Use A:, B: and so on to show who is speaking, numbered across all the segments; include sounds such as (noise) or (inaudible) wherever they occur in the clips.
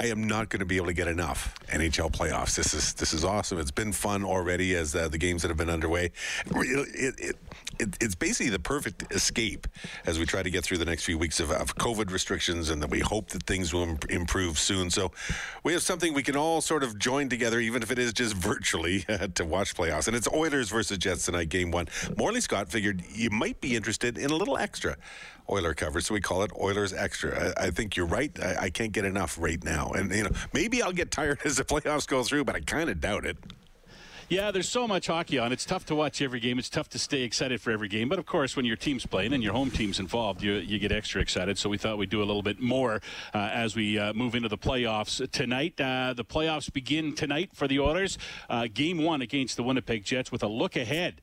A: I am not going to be able to get enough NHL playoffs. This is this is awesome. It's been fun already as uh, the games that have been underway. It, it, it, it's basically the perfect escape as we try to get through the next few weeks of, of COVID restrictions, and that we hope that things will improve soon. So we have something we can all sort of join together, even if it is just (laughs) virtually, (laughs) to watch playoffs. And it's Oilers versus Jets tonight, Game One. Morley Scott figured you might be interested in a little extra. Oiler coverage, so we call it Oilers Extra. I, I think you're right. I, I, can't get enough right now, and you know maybe I'll get tired (laughs) as the playoffs go through, but I kind of doubt it.
B: Yeah, there's so much hockey on. It's tough to watch every game. It's tough to stay excited for every game. But of course, when your team's playing and your home team's involved, you, you get extra excited. So we thought we'd do a little bit more uh, as we uh, move into the playoffs tonight. Uh, the playoffs begin tonight for the Oilers. Uh, game one against the Winnipeg Jets with a look ahead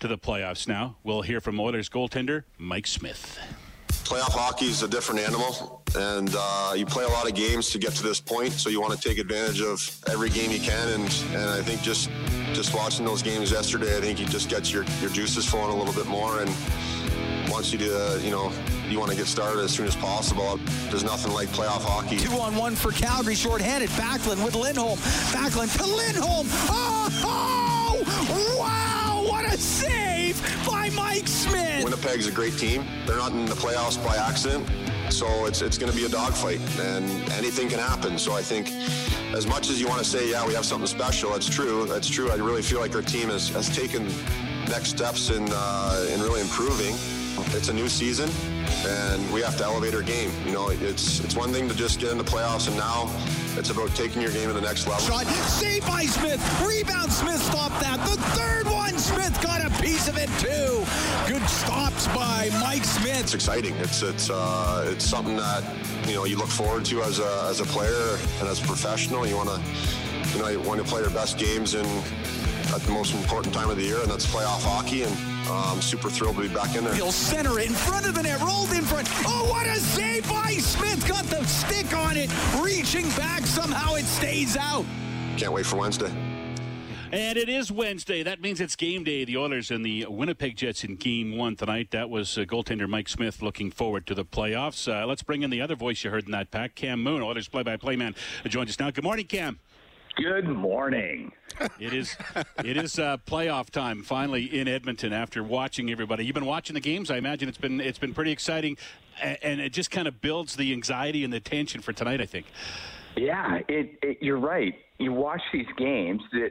B: to the playoffs now. We'll hear from Oilers goaltender Mike Smith
C: playoff hockey is a different animal, and uh, you play a lot of games to get to this point. So you want to take advantage of every game you can, and and I think just just watching those games yesterday, I think you just gets your your juices flowing a little bit more, and wants you to uh, you know you want to get started as soon as possible. There's nothing like playoff hockey.
D: Two on one for Calgary, shorthanded. Backlund with Lindholm. Backlund to Lindholm. Oh, oh wow! What a save by Mike Smith.
C: Winnipeg's a great team. They're not in the playoffs by accident. So it's it's going to be a dogfight, and anything can happen. So I think, as much as you want to say, yeah, we have something special, that's true. That's true. I really feel like our team has, has taken next steps in uh, in really improving. It's a new season, and we have to elevate our game. You know, it's it's one thing to just get in the playoffs, and now it's about taking your game to the next level.
D: Shot, save by Smith, rebound. Smith stopped that. The third one, Smith got a piece of it too. Good stops by Mike Smith.
C: It's exciting. It's it's uh, it's something that you know you look forward to as a as a player and as a professional. You want to you know you want to play your best games in at the most important time of the year, and that's playoff hockey. And I'm um, super thrilled to be back in there.
D: He'll center it in front of the net, rolled in front. Oh, what a save by Smith! Got the stick on it, reaching back. Somehow it stays out.
C: Can't wait for Wednesday.
B: And it is Wednesday. That means it's game day. The Oilers and the Winnipeg Jets in game one tonight. That was uh, goaltender Mike Smith looking forward to the playoffs. Uh, let's bring in the other voice you heard in that pack, Cam Moon, Oilers play by play man, joins us now. Good morning, Cam.
E: Good morning.
B: It is it is uh, playoff time finally in Edmonton after watching everybody. You've been watching the games. I imagine it's been it's been pretty exciting, and it just kind of builds the anxiety and the tension for tonight. I think.
E: Yeah, it, it, you're right. You watch these games that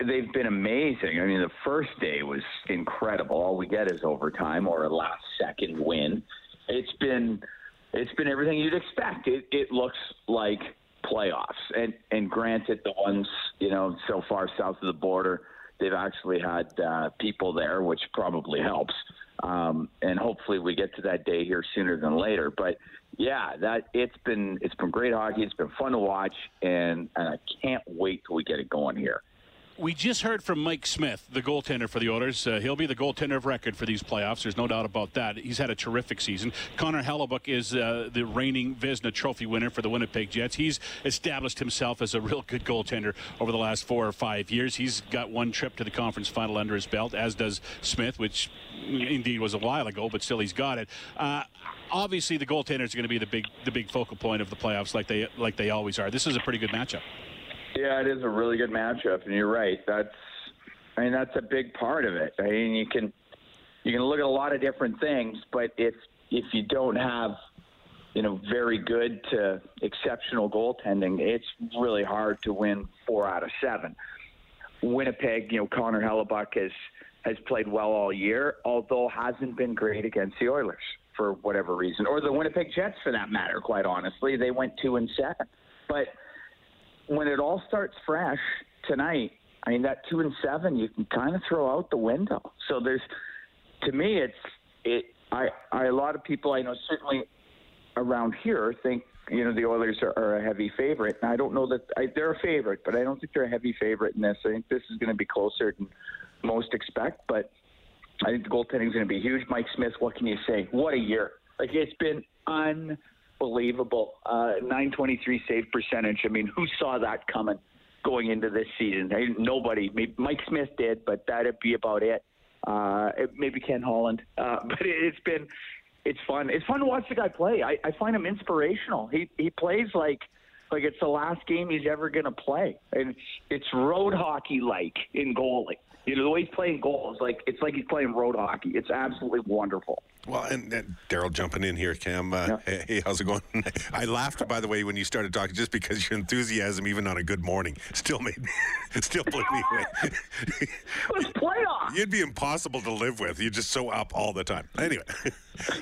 E: they've been amazing. I mean, the first day was incredible. All we get is overtime or a last second win. It's been it's been everything you'd expect. It it looks like playoffs. And and granted, the ones you know so far south of the border, they've actually had uh, people there, which probably helps. Um, and hopefully, we get to that day here sooner than later. But yeah, that it's been it's been great hockey. It's been fun to watch, and, and I can't wait till we get it going here
B: we just heard from Mike Smith, the goaltender for the Oilers. Uh, he'll be the goaltender of record for these playoffs. There's no doubt about that. He's had a terrific season. Connor Hellebuyck is uh, the reigning Vezina Trophy winner for the Winnipeg Jets. He's established himself as a real good goaltender over the last four or five years. He's got one trip to the conference final under his belt, as does Smith, which indeed was a while ago, but still he's got it. Uh, obviously, the goaltenders are going to be the big the big focal point of the playoffs, like they like they always are. This is a pretty good matchup.
E: Yeah, it is a really good matchup, and you're right. That's, I mean, that's a big part of it. I mean, you can, you can look at a lot of different things, but if if you don't have, you know, very good to exceptional goaltending, it's really hard to win four out of seven. Winnipeg, you know, Connor Hellebuyck has has played well all year, although hasn't been great against the Oilers for whatever reason, or the Winnipeg Jets for that matter. Quite honestly, they went two and seven, but when it all starts fresh tonight, I mean that two and seven you can kind of throw out the window. So there's, to me, it's it. I, I a lot of people I know certainly around here think you know the Oilers are, are a heavy favorite, and I don't know that I, they're a favorite, but I don't think they're a heavy favorite in this. I think this is going to be closer than most expect, but I think the goaltending is going to be huge. Mike Smith, what can you say? What a year! Like it's been un unbelievable. Uh, 923 save percentage. I mean, who saw that coming going into this season? Nobody. Mike Smith did, but that'd be about it. Uh, maybe Ken Holland. Uh, (laughs) but it, it's been, it's fun. It's fun to watch the guy play. I, I find him inspirational. He he plays like Like it's the last game he's ever going to play, and it's road hockey like in goalie. You know the way he's playing goals, like it's like he's playing road hockey. It's absolutely wonderful.
A: Well, and, and Daryl jumping in here, Cam. Uh,
E: Yeah.
A: hey, hey, how's it going? (laughs) I laughed, by the way, when you started talking, just because your enthusiasm, even on a good morning, still made me, (laughs) still blew me away. (laughs)
E: It's playoffs.
A: You'd be impossible to live with. You're just so up all the time. Anyway,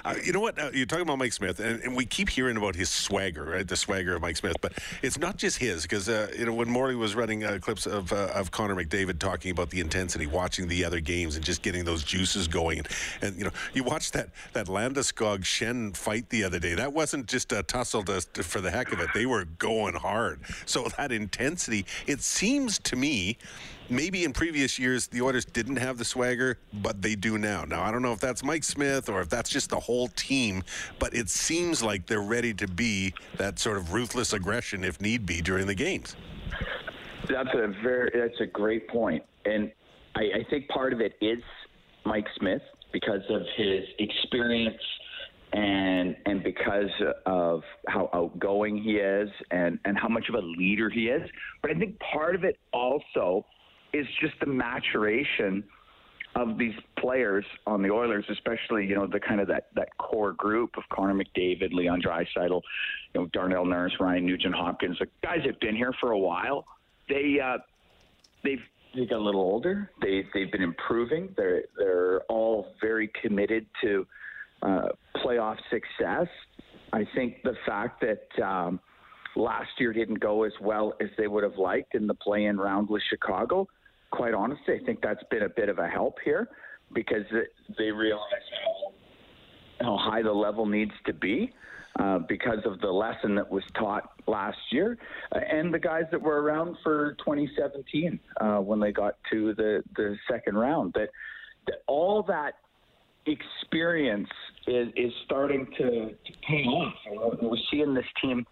A: uh, you know what? Uh, you're talking about Mike Smith, and, and we keep hearing about his swagger, right? The swagger of Mike Smith, but it's not just his, because uh, you know when Morley was running uh, clips of uh, of Connor McDavid talking about the intensity, watching the other games, and just getting those juices going, and, and you know you watched that that Landeskog Schenn fight the other day. That wasn't just a tussle to, for the heck of it. They were going hard. So that intensity, it seems to me maybe in previous years the Oilers didn't have the swagger, but they do now. Now I don't know if that's Mike Smith or if that's just the whole team, but it seems like they're ready to be that sort of ruthless aggression if need be during the games.
E: That's a very that's a great point. and I, I think part of it is Mike Smith because of his experience and and because of how outgoing he is and and how much of a leader he is. But I think part of it also is just the maturation of these players on the Oilers, especially you know the kind of that that core group of Connor McDavid, Leon Draisaitl, you know Darnell Nurse, Ryan Nugent Hopkins, the guys have been here for a while. They uh, they've they got a little older. They they've been improving. They're they're all very committed to uh, playoff success. I think the fact that um, last year didn't go as well as they would have liked in the play-in round with Chicago. Quite honestly, I think that's been a bit of a help here because they realize how how high the level needs to be uh, because of the lesson that was taught last year, uh, and the guys that were around for 2017 uh, when they got to the the second round. That, that all that experience is is starting to, to pay off. We're seeing this team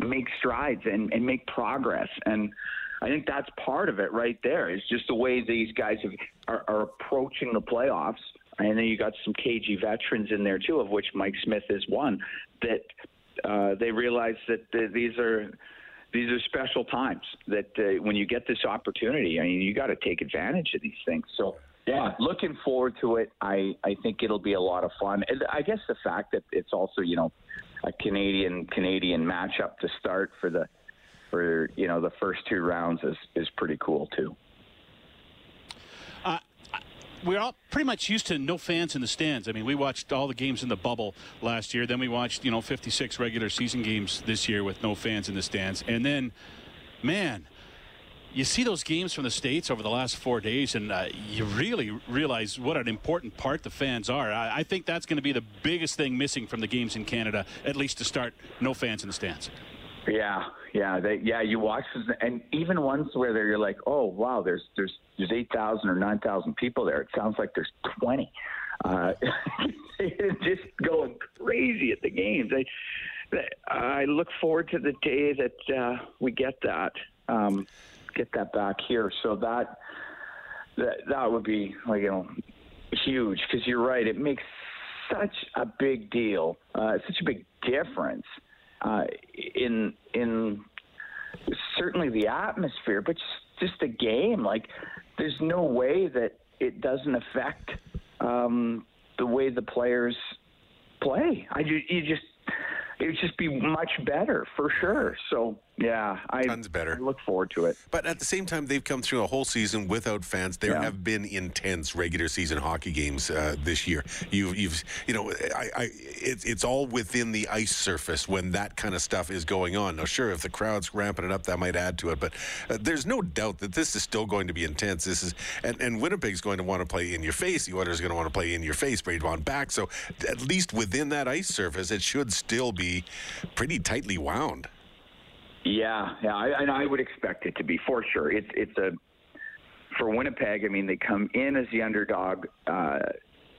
E: make strides and, and make progress and. I think that's part of it right there. It's just the way these guys have, are, are approaching the playoffs. And then you got some cagey veterans in there too, of which Mike Smith is one. That uh, they realize that uh, these are these are special times. That uh, when you get this opportunity, I mean, you got to take advantage of these things. So yeah, looking forward to it. I I think it'll be a lot of fun. And I guess the fact that it's also you know a Canadian Canadian matchup to start for the for you know the first two rounds is is pretty cool too.
B: we're all pretty much used to no fans in the stands. I mean, we watched all the games in the bubble last year. Then we watched, you know, 56 regular season games this year with no fans in the stands. And then, man, you see those games from the States over the last four days, and uh, you really realize what an important part the fans are. I, I think that's going to be the biggest thing missing from the games in Canada, at least to start. No fans in the stands.
E: Yeah, yeah, they, yeah. You watch and even ones where you're like, oh wow, there's there's there's eight thousand or nine thousand people there. It sounds like there's twenty. Uh, (laughs) just going crazy at the games. I, I look forward to the day that uh, we get that um, get that back here. So that that that would be like you know huge because you're right. It makes such a big deal, uh, such a big difference uh, in in certainly the atmosphere, but just, just the game. Like, there's no way that it doesn't affect um, the way the players play. I you just it would just be much better for sure. So yeah, I,
A: Tons better.
E: I look forward to it.
A: But at the same time, they've come through a whole season without fans. There
E: Yeah.
A: have been intense regular season hockey games uh, this year. You've, you've, you know, I, I, it, it's all within the ice surface when that kind of stuff is going on. Now, sure, if the crowd's ramping it up, that might add to it. But uh, there's no doubt that this is still going to be intense. This is, and, and Winnipeg's going to want to play in your face. The Oilers are going to want to play in your face, Brady on back. So at least within that ice surface, it should still be pretty tightly wound.
E: Yeah, yeah, I, and I would expect it to be for sure. It's it's a for Winnipeg. I mean, they come in as the underdog. Uh,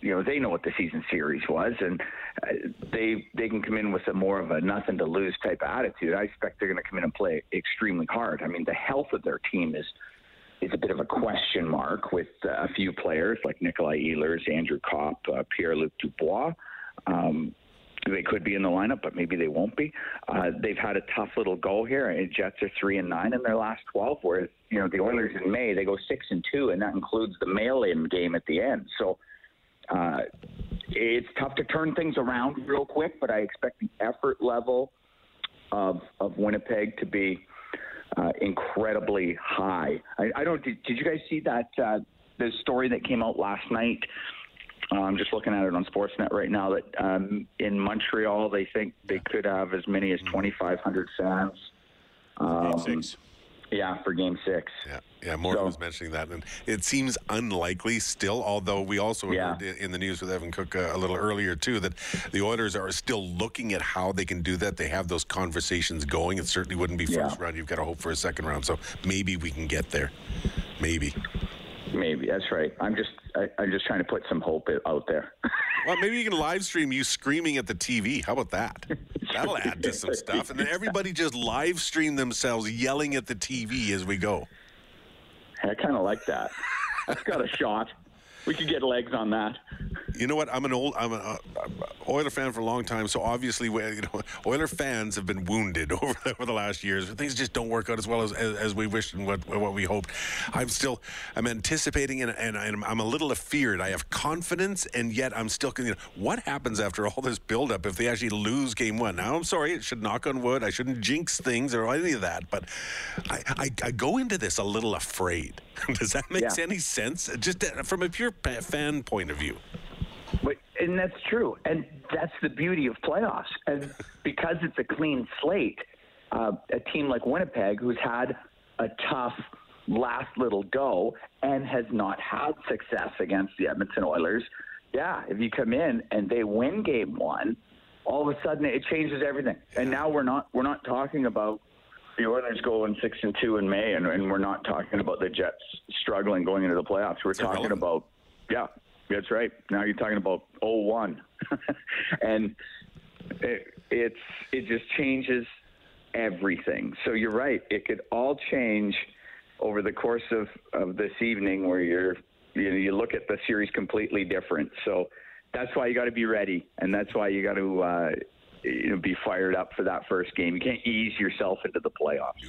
E: you know, they know what the season series was, and uh, they they can come in with a more of a nothing to lose type attitude. I expect they're going to come in and play extremely hard. I mean, the health of their team is is a bit of a question mark with uh, a few players like Nikolai Ehlers, Andrew Copp, uh, Pierre Luc Dubois. Um, they could be in the lineup, but maybe they won't be. Uh, they've had a tough little go here. And Jets are three and nine in their last twelve, whereas you know the Oilers in May they go six and two, and that includes the mail-in game at the end. So uh, it's tough to turn things around real quick, but I expect the effort level of of Winnipeg to be uh, incredibly high. I, I don't. Did, did, you guys see that uh, the story that came out last night? I'm just looking at it on Sportsnet right now. That um, in Montreal they think they could have as many as 2,500 fans. Um, yeah, for Game Six.
A: Yeah, yeah. Morgan so, was mentioning that, and it seems unlikely still. Although we also yeah. heard in the news with Evan Cook uh, a little earlier too that the Oilers are still looking at how they can do that. They have those conversations going. It certainly wouldn't be first yeah. round. You've got to hope for a second round. So maybe we can get there. Maybe.
E: Maybe that's right. I'm just I, am just trying to put some hope out there. (laughs)
A: well, maybe you can live stream you screaming at the TV. How about that? That'll add to some stuff, and then everybody just live stream themselves yelling at the TV as we go.
E: I kind of like that. That's got a shot we could get legs on that.
A: You know what? I'm an old, I'm an uh, Oiler fan for a long time, so obviously, you know, (laughs) Oiler fans have been wounded (laughs) over the, over the last years. Things just don't work out as well as, as, as we wished and what what we hoped. I'm still, I'm anticipating and, and I'm, I'm a little afeared. I have confidence, and yet I'm still, you know, what happens after all this buildup if they actually lose game one? Now, I'm sorry, it should knock on wood. I shouldn't jinx things or any of that, but I, I, I go into this a little afraid. (laughs) Does that make yeah. any sense? Just uh, from a pure fan point of view.
E: But, and that's true. And that's the beauty of playoffs. And (laughs) because it's a clean slate, uh, a team like Winnipeg, who's had a tough last little go and has not had success against the Edmonton Oilers, yeah, if you come in and they win game one, all of a sudden it changes everything. And now we're not we're not talking about the Oilers going six and two in May, and, and we're not talking about the Jets struggling going into the playoffs. We're it's talking irrelevant. about yeah, that's right. Now you're talking about 0-1. (laughs) and it, it's it just changes everything. So you're right. It could all change over the course of, of this evening, where you're you know you look at the series completely different. So that's why you got to be ready, and that's why you got to uh, you know be fired up for that first game. You can't ease yourself into the playoffs.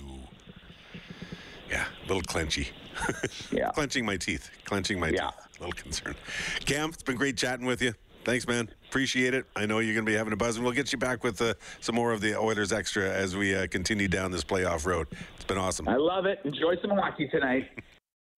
A: Yeah, a little clenchy. (laughs) yeah, clenching my teeth. Clenching my yeah. teeth a little concerned. Cam, it's been great chatting with you. Thanks, man. Appreciate it. I know you're going to be having a buzz, and we'll get you back with uh, some more of the Oilers Extra as we uh, continue down this playoff road. It's been awesome.
E: I love it. Enjoy some hockey tonight. (laughs)